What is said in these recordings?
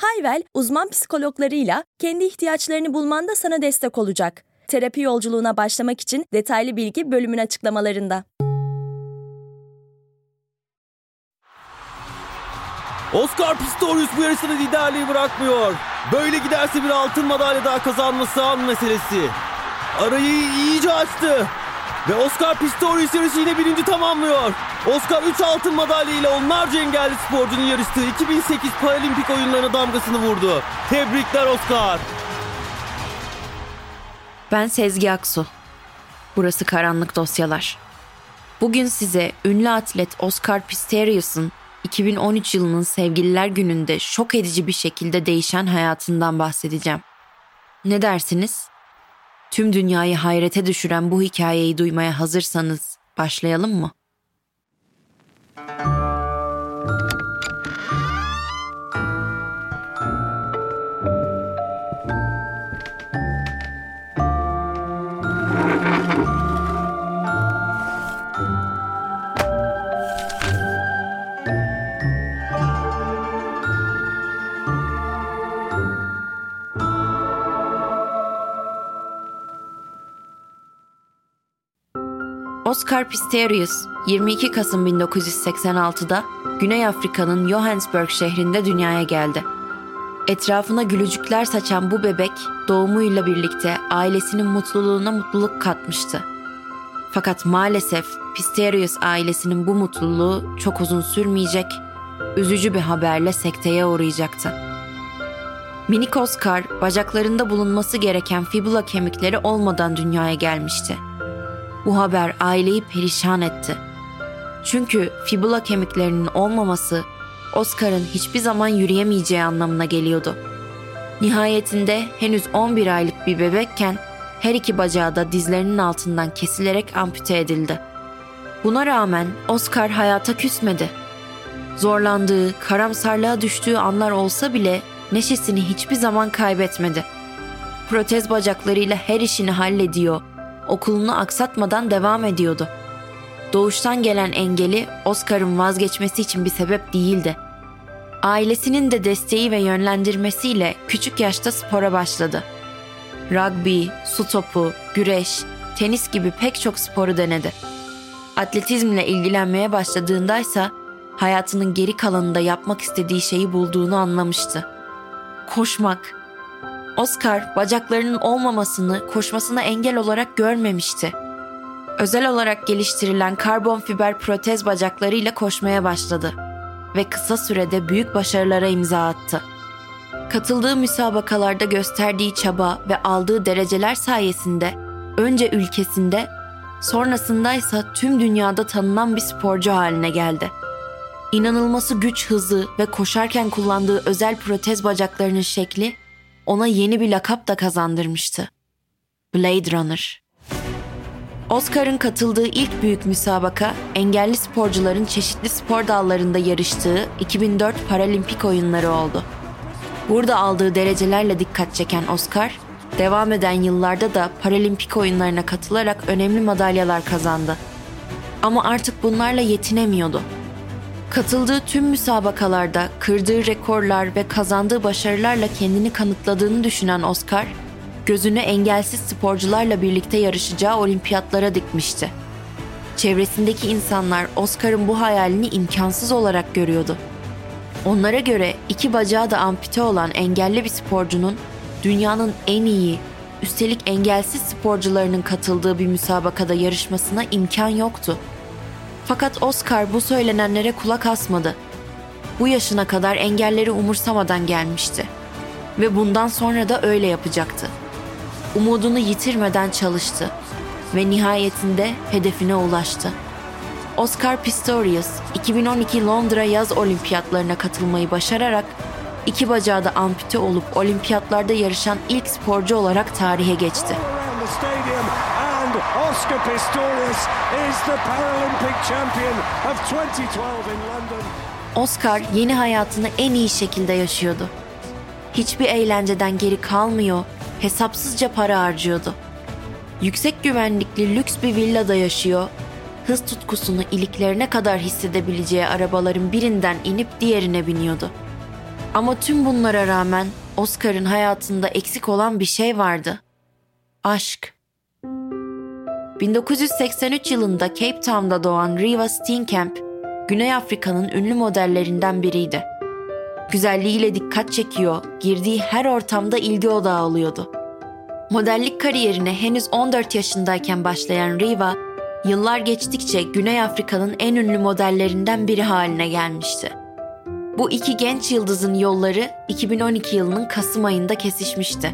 Hayvel, uzman psikologlarıyla kendi ihtiyaçlarını bulmanda sana destek olacak. Terapi yolculuğuna başlamak için detaylı bilgi bölümün açıklamalarında. Oscar Pistorius bu yarışta liderliği bırakmıyor. Böyle giderse bir altın madalya daha kazanması an meselesi. Arayı iyice açtı. Ve Oscar Pistorius yarışı yine birinci tamamlıyor. Oscar 3 altın madalya ile onlarca engelli sporcunun yarıştığı 2008 Paralimpik oyunlarına damgasını vurdu. Tebrikler Oscar. Ben Sezgi Aksu. Burası Karanlık Dosyalar. Bugün size ünlü atlet Oscar Pistorius'un 2013 yılının Sevgililer Günü'nde şok edici bir şekilde değişen hayatından bahsedeceğim. Ne dersiniz? Tüm dünyayı hayrete düşüren bu hikayeyi duymaya hazırsanız başlayalım mı? Thank you. Oscar Pistorius 22 Kasım 1986'da Güney Afrika'nın Johannesburg şehrinde dünyaya geldi. Etrafına gülücükler saçan bu bebek doğumuyla birlikte ailesinin mutluluğuna mutluluk katmıştı. Fakat maalesef Pistorius ailesinin bu mutluluğu çok uzun sürmeyecek, üzücü bir haberle sekteye uğrayacaktı. Minik Oscar bacaklarında bulunması gereken fibula kemikleri olmadan dünyaya gelmişti. Bu haber aileyi perişan etti. Çünkü fibula kemiklerinin olmaması Oscar'ın hiçbir zaman yürüyemeyeceği anlamına geliyordu. Nihayetinde henüz 11 aylık bir bebekken her iki bacağı da dizlerinin altından kesilerek ampute edildi. Buna rağmen Oscar hayata küsmedi. Zorlandığı, karamsarlığa düştüğü anlar olsa bile neşesini hiçbir zaman kaybetmedi. Protez bacaklarıyla her işini hallediyor, okulunu aksatmadan devam ediyordu. Doğuştan gelen engeli Oscar'ın vazgeçmesi için bir sebep değildi. Ailesinin de desteği ve yönlendirmesiyle küçük yaşta spora başladı. Rugby, su topu, güreş, tenis gibi pek çok sporu denedi. Atletizmle ilgilenmeye başladığındaysa hayatının geri kalanında yapmak istediği şeyi bulduğunu anlamıştı. Koşmak, Oscar bacaklarının olmamasını koşmasına engel olarak görmemişti. Özel olarak geliştirilen karbon fiber protez bacaklarıyla koşmaya başladı ve kısa sürede büyük başarılara imza attı. Katıldığı müsabakalarda gösterdiği çaba ve aldığı dereceler sayesinde önce ülkesinde, sonrasında ise tüm dünyada tanınan bir sporcu haline geldi. İnanılması güç hızı ve koşarken kullandığı özel protez bacaklarının şekli ona yeni bir lakap da kazandırmıştı. Blade Runner. Oscar'ın katıldığı ilk büyük müsabaka, engelli sporcuların çeşitli spor dallarında yarıştığı 2004 Paralimpik oyunları oldu. Burada aldığı derecelerle dikkat çeken Oscar, devam eden yıllarda da Paralimpik oyunlarına katılarak önemli madalyalar kazandı. Ama artık bunlarla yetinemiyordu. Katıldığı tüm müsabakalarda kırdığı rekorlar ve kazandığı başarılarla kendini kanıtladığını düşünen Oscar, gözünü engelsiz sporcularla birlikte yarışacağı olimpiyatlara dikmişti. Çevresindeki insanlar Oscar'ın bu hayalini imkansız olarak görüyordu. Onlara göre iki bacağı da ampute olan engelli bir sporcunun dünyanın en iyi, üstelik engelsiz sporcularının katıldığı bir müsabakada yarışmasına imkan yoktu. Fakat Oscar bu söylenenlere kulak asmadı. Bu yaşına kadar engelleri umursamadan gelmişti ve bundan sonra da öyle yapacaktı. Umudunu yitirmeden çalıştı ve nihayetinde hedefine ulaştı. Oscar Pistorius 2012 Londra yaz olimpiyatlarına katılmayı başararak iki bacağı da ampute olup olimpiyatlarda yarışan ilk sporcu olarak tarihe geçti. Oscar Pistorius is the Paralympic champion of 2012 in London. Oscar yeni hayatını en iyi şekilde yaşıyordu. Hiçbir eğlenceden geri kalmıyor, hesapsızca para harcıyordu. Yüksek güvenlikli lüks bir villada yaşıyor, hız tutkusunu iliklerine kadar hissedebileceği arabaların birinden inip diğerine biniyordu. Ama tüm bunlara rağmen Oscar'ın hayatında eksik olan bir şey vardı. Aşk. 1983 yılında Cape Town'da doğan Riva Steenkamp, Güney Afrika'nın ünlü modellerinden biriydi. Güzelliğiyle dikkat çekiyor, girdiği her ortamda ilgi odağı oluyordu. Modellik kariyerine henüz 14 yaşındayken başlayan Riva, yıllar geçtikçe Güney Afrika'nın en ünlü modellerinden biri haline gelmişti. Bu iki genç yıldızın yolları 2012 yılının Kasım ayında kesişmişti.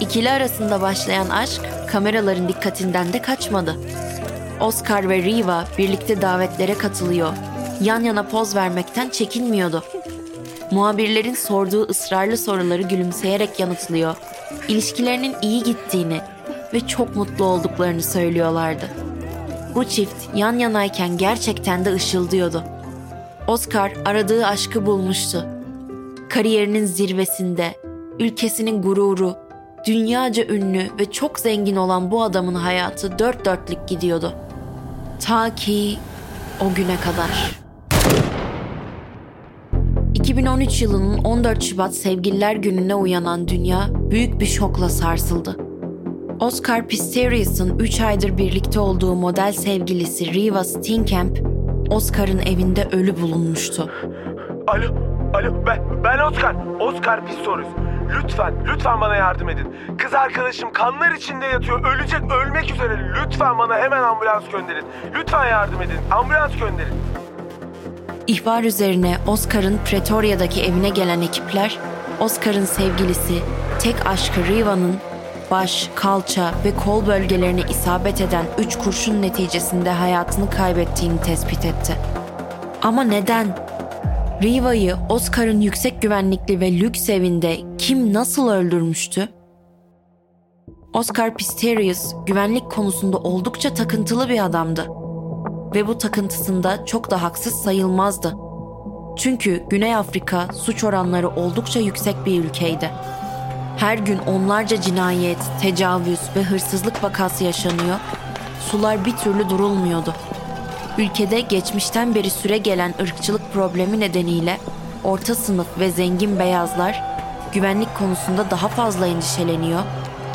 İkili arasında başlayan aşk kameraların dikkatinden de kaçmadı. Oscar ve Riva birlikte davetlere katılıyor. Yan yana poz vermekten çekinmiyordu. Muhabirlerin sorduğu ısrarlı soruları gülümseyerek yanıtlıyor. İlişkilerinin iyi gittiğini ve çok mutlu olduklarını söylüyorlardı. Bu çift yan yanayken gerçekten de ışıldıyordu. Oscar aradığı aşkı bulmuştu. Kariyerinin zirvesinde, ülkesinin gururu, dünyaca ünlü ve çok zengin olan bu adamın hayatı dört dörtlük gidiyordu. Ta ki o güne kadar. 2013 yılının 14 Şubat Sevgililer Günü'ne uyanan dünya büyük bir şokla sarsıldı. Oscar Pistorius'un 3 aydır birlikte olduğu model sevgilisi Riva Steenkamp, Oscar'ın evinde ölü bulunmuştu. Alo, alo ben, ben Oscar. Oscar Pistorius. Lütfen, lütfen bana yardım edin. Kız arkadaşım kanlar içinde yatıyor. Ölecek, ölmek üzere. Lütfen bana hemen ambulans gönderin. Lütfen yardım edin. Ambulans gönderin. İhbar üzerine Oscar'ın Pretoria'daki evine gelen ekipler, Oscar'ın sevgilisi, tek aşkı Riva'nın baş, kalça ve kol bölgelerine isabet eden üç kurşun neticesinde hayatını kaybettiğini tespit etti. Ama neden? Riva'yı Oscar'ın yüksek güvenlikli ve lüks evinde kim nasıl öldürmüştü? Oscar Pistorius güvenlik konusunda oldukça takıntılı bir adamdı ve bu takıntısında çok da haksız sayılmazdı. Çünkü Güney Afrika suç oranları oldukça yüksek bir ülkeydi. Her gün onlarca cinayet, tecavüz ve hırsızlık vakası yaşanıyor, sular bir türlü durulmuyordu. Ülkede geçmişten beri süre gelen ırkçılık problemi nedeniyle orta sınıf ve zengin beyazlar güvenlik konusunda daha fazla endişeleniyor,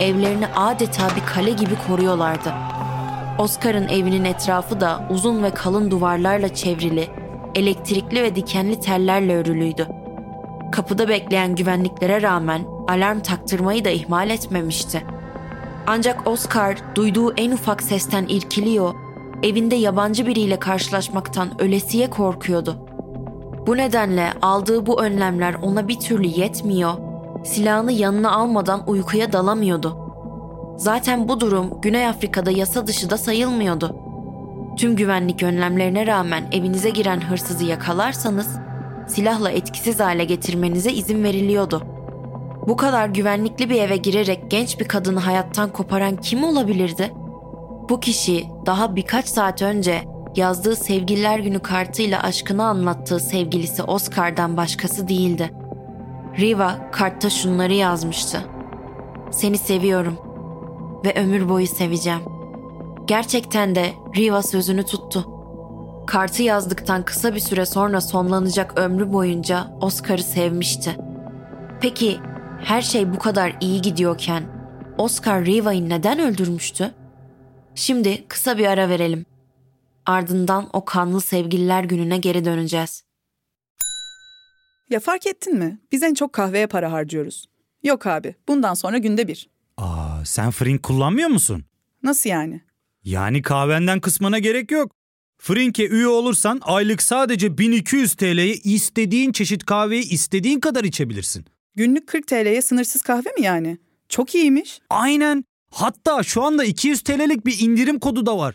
evlerini adeta bir kale gibi koruyorlardı. Oscar'ın evinin etrafı da uzun ve kalın duvarlarla çevrili, elektrikli ve dikenli tellerle örülüydü. Kapıda bekleyen güvenliklere rağmen alarm taktırmayı da ihmal etmemişti. Ancak Oscar duyduğu en ufak sesten irkiliyor, evinde yabancı biriyle karşılaşmaktan ölesiye korkuyordu. Bu nedenle aldığı bu önlemler ona bir türlü yetmiyor, silahını yanına almadan uykuya dalamıyordu. Zaten bu durum Güney Afrika'da yasa dışı da sayılmıyordu. Tüm güvenlik önlemlerine rağmen evinize giren hırsızı yakalarsanız silahla etkisiz hale getirmenize izin veriliyordu. Bu kadar güvenlikli bir eve girerek genç bir kadını hayattan koparan kim olabilirdi? Bu kişi daha birkaç saat önce yazdığı Sevgililer Günü kartıyla aşkını anlattığı sevgilisi Oscar'dan başkası değildi. Riva kartta şunları yazmıştı. Seni seviyorum ve ömür boyu seveceğim. Gerçekten de Riva sözünü tuttu. Kartı yazdıktan kısa bir süre sonra sonlanacak ömrü boyunca Oscar'ı sevmişti. Peki her şey bu kadar iyi gidiyorken Oscar Riva'yı neden öldürmüştü? Şimdi kısa bir ara verelim. Ardından o kanlı sevgililer gününe geri döneceğiz. Ya fark ettin mi? Biz en çok kahveye para harcıyoruz. Yok abi, bundan sonra günde bir. Aa, sen Frink kullanmıyor musun? Nasıl yani? Yani kahvenden kısmına gerek yok. Frink'e üye olursan aylık sadece 1200 TL'ye istediğin çeşit kahveyi istediğin kadar içebilirsin. Günlük 40 TL'ye sınırsız kahve mi yani? Çok iyiymiş. Aynen. Hatta şu anda 200 TL'lik bir indirim kodu da var.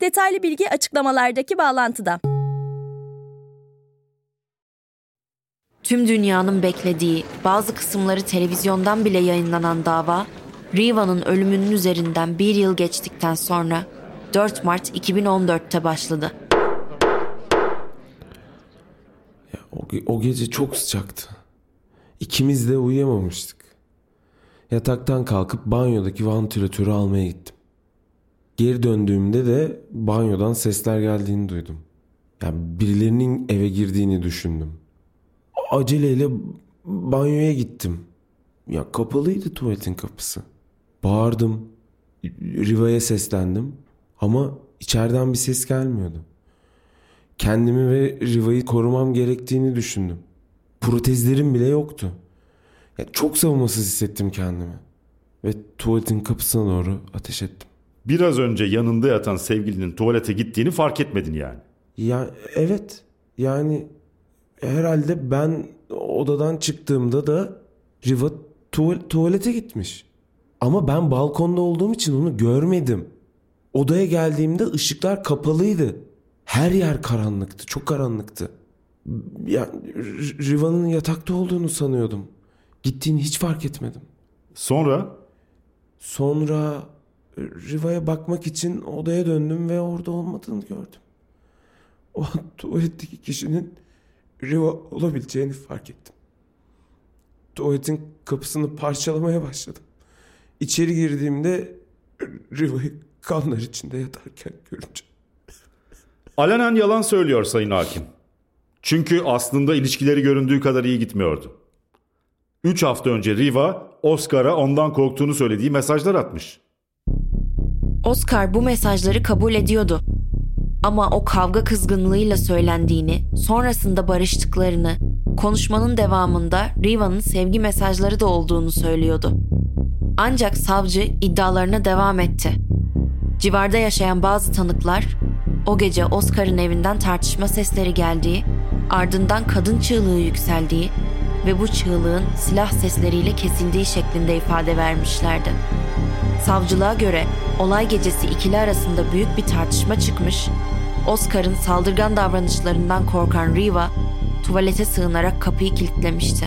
Detaylı bilgi açıklamalardaki bağlantıda. Tüm dünyanın beklediği, bazı kısımları televizyondan bile yayınlanan dava, Riva'nın ölümünün üzerinden bir yıl geçtikten sonra 4 Mart 2014'te başladı. Ya, o, o gece çok sıcaktı. İkimiz de uyuyamamıştık. Yataktan kalkıp banyodaki vantilatörü almaya gittim. Geri döndüğümde de banyodan sesler geldiğini duydum. Yani birilerinin eve girdiğini düşündüm. Aceleyle banyoya gittim. Ya kapalıydı tuvaletin kapısı. Bağırdım. Riva'ya seslendim. Ama içeriden bir ses gelmiyordu. Kendimi ve Riva'yı korumam gerektiğini düşündüm. Protezlerim bile yoktu. Ya çok savunmasız hissettim kendimi. Ve tuvaletin kapısına doğru ateş ettim. Biraz önce yanında yatan sevgilinin tuvalete gittiğini fark etmedin yani. Ya evet. Yani herhalde ben odadan çıktığımda da Riva tuval- tuvalete gitmiş. Ama ben balkonda olduğum için onu görmedim. Odaya geldiğimde ışıklar kapalıydı. Her yer karanlıktı, çok karanlıktı. Ya R- Riva'nın yatakta olduğunu sanıyordum. Gittiğini hiç fark etmedim. Sonra Sonra Riva'ya bakmak için odaya döndüm ve orada olmadığını gördüm. O an tuvaletteki kişinin Riva olabileceğini fark ettim. Tuvaletin kapısını parçalamaya başladım. İçeri girdiğimde Riva'yı kanlar içinde yatarken görünce. alenen yalan söylüyor Sayın Hakim. Çünkü aslında ilişkileri göründüğü kadar iyi gitmiyordu. Üç hafta önce Riva, Oscar'a ondan korktuğunu söylediği mesajlar atmış. Oscar bu mesajları kabul ediyordu. Ama o kavga kızgınlığıyla söylendiğini, sonrasında barıştıklarını, konuşmanın devamında Riva'nın sevgi mesajları da olduğunu söylüyordu. Ancak savcı iddialarına devam etti. Civarda yaşayan bazı tanıklar, o gece Oscar'ın evinden tartışma sesleri geldiği, ardından kadın çığlığı yükseldiği ve bu çığlığın silah sesleriyle kesildiği şeklinde ifade vermişlerdi. Savcılığa göre olay gecesi ikili arasında büyük bir tartışma çıkmış, Oscar'ın saldırgan davranışlarından korkan Riva tuvalete sığınarak kapıyı kilitlemişti.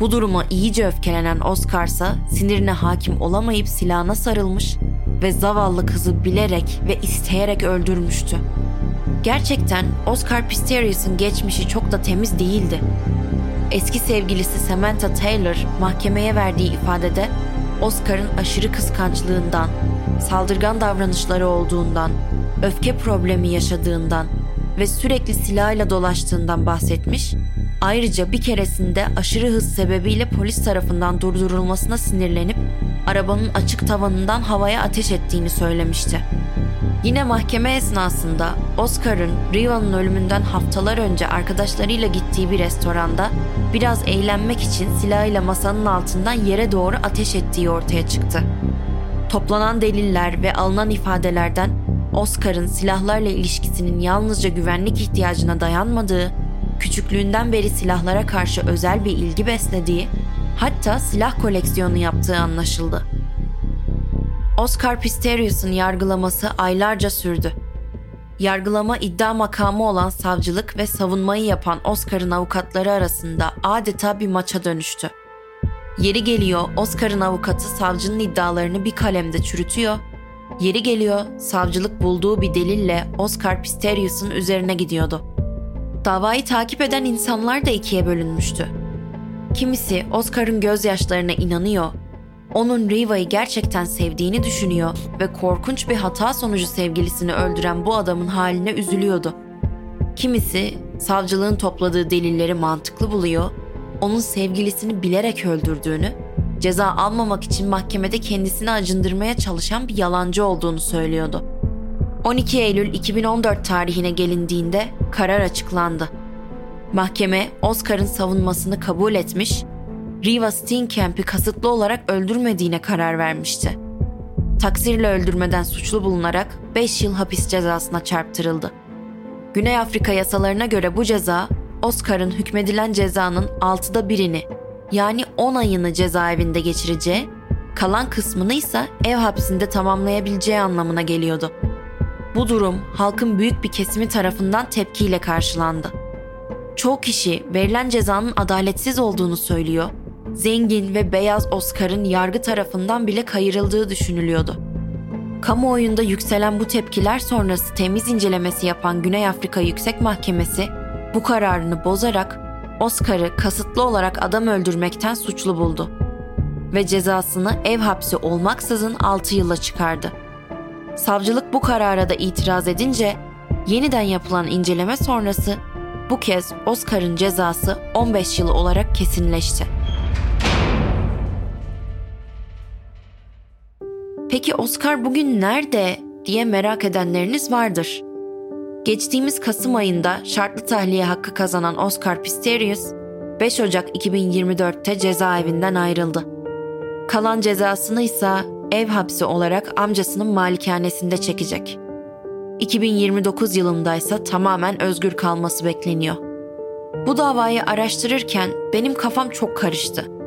Bu duruma iyice öfkelenen Oscar ise sinirine hakim olamayıp silahına sarılmış ve zavallı kızı bilerek ve isteyerek öldürmüştü. Gerçekten Oscar Pistorius'un geçmişi çok da temiz değildi. Eski sevgilisi Samantha Taylor mahkemeye verdiği ifadede Oscar'ın aşırı kıskançlığından, saldırgan davranışları olduğundan, öfke problemi yaşadığından ve sürekli silahla dolaştığından bahsetmiş. Ayrıca bir keresinde aşırı hız sebebiyle polis tarafından durdurulmasına sinirlenip arabanın açık tavanından havaya ateş ettiğini söylemişti. Yine mahkeme esnasında Oscar'ın Riva'nın ölümünden haftalar önce arkadaşlarıyla gittiği bir restoranda biraz eğlenmek için silahıyla masanın altından yere doğru ateş ettiği ortaya çıktı. Toplanan deliller ve alınan ifadelerden Oscar'ın silahlarla ilişkisinin yalnızca güvenlik ihtiyacına dayanmadığı, küçüklüğünden beri silahlara karşı özel bir ilgi beslediği, hatta silah koleksiyonu yaptığı anlaşıldı. Oscar Pistorius'un yargılaması aylarca sürdü. Yargılama iddia makamı olan savcılık ve savunmayı yapan Oscar'ın avukatları arasında adeta bir maça dönüştü. Yeri geliyor Oscar'ın avukatı savcının iddialarını bir kalemde çürütüyor, yeri geliyor savcılık bulduğu bir delille Oscar Pistorius'un üzerine gidiyordu. Davayı takip eden insanlar da ikiye bölünmüştü. Kimisi Oscar'ın gözyaşlarına inanıyor, onun Riva'yı gerçekten sevdiğini düşünüyor ve korkunç bir hata sonucu sevgilisini öldüren bu adamın haline üzülüyordu. Kimisi savcılığın topladığı delilleri mantıklı buluyor, onun sevgilisini bilerek öldürdüğünü, ceza almamak için mahkemede kendisini acındırmaya çalışan bir yalancı olduğunu söylüyordu. 12 Eylül 2014 tarihine gelindiğinde karar açıklandı. Mahkeme Oscar'ın savunmasını kabul etmiş, Riva Steenkamp'i kasıtlı olarak öldürmediğine karar vermişti. Taksirle öldürmeden suçlu bulunarak 5 yıl hapis cezasına çarptırıldı. Güney Afrika yasalarına göre bu ceza, Oscar'ın hükmedilen cezanın altıda birini yani 10 ayını cezaevinde geçireceği, kalan kısmını ise ev hapsinde tamamlayabileceği anlamına geliyordu. Bu durum halkın büyük bir kesimi tarafından tepkiyle karşılandı. Çoğu kişi verilen cezanın adaletsiz olduğunu söylüyor, zengin ve beyaz Oscar'ın yargı tarafından bile kayırıldığı düşünülüyordu. Kamuoyunda yükselen bu tepkiler sonrası temiz incelemesi yapan Güney Afrika Yüksek Mahkemesi bu kararını bozarak Oscar'ı kasıtlı olarak adam öldürmekten suçlu buldu ve cezasını ev hapsi olmaksızın 6 yıla çıkardı. Savcılık bu karara da itiraz edince yeniden yapılan inceleme sonrası bu kez Oscar'ın cezası 15 yıl olarak kesinleşti. Peki Oscar bugün nerede diye merak edenleriniz vardır. Geçtiğimiz Kasım ayında şartlı tahliye hakkı kazanan Oscar Pistorius, 5 Ocak 2024'te cezaevinden ayrıldı. Kalan cezasını ise ev hapsi olarak amcasının malikanesinde çekecek. 2029 yılında ise tamamen özgür kalması bekleniyor. Bu davayı araştırırken benim kafam çok karıştı.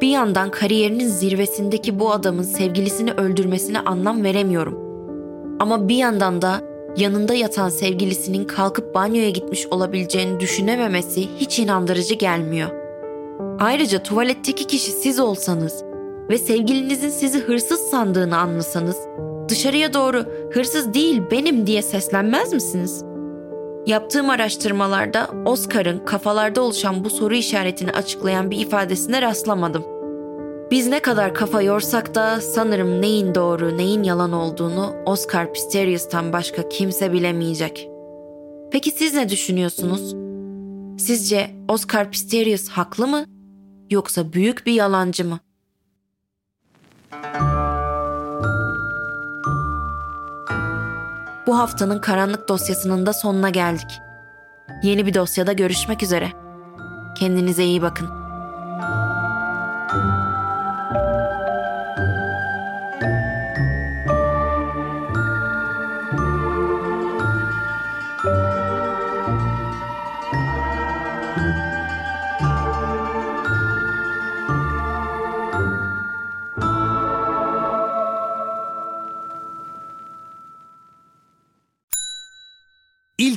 Bir yandan kariyerinin zirvesindeki bu adamın sevgilisini öldürmesine anlam veremiyorum. Ama bir yandan da yanında yatan sevgilisinin kalkıp banyoya gitmiş olabileceğini düşünememesi hiç inandırıcı gelmiyor. Ayrıca tuvaletteki kişi siz olsanız ve sevgilinizin sizi hırsız sandığını anlasanız dışarıya doğru hırsız değil benim diye seslenmez misiniz? Yaptığım araştırmalarda Oscar'ın kafalarda oluşan bu soru işaretini açıklayan bir ifadesine rastlamadım. Biz ne kadar kafa yorsak da sanırım neyin doğru, neyin yalan olduğunu Oscar Pistorius'tan başka kimse bilemeyecek. Peki siz ne düşünüyorsunuz? Sizce Oscar Pistorius haklı mı? Yoksa büyük bir yalancı mı? Bu haftanın karanlık dosyasının da sonuna geldik. Yeni bir dosyada görüşmek üzere. Kendinize iyi bakın.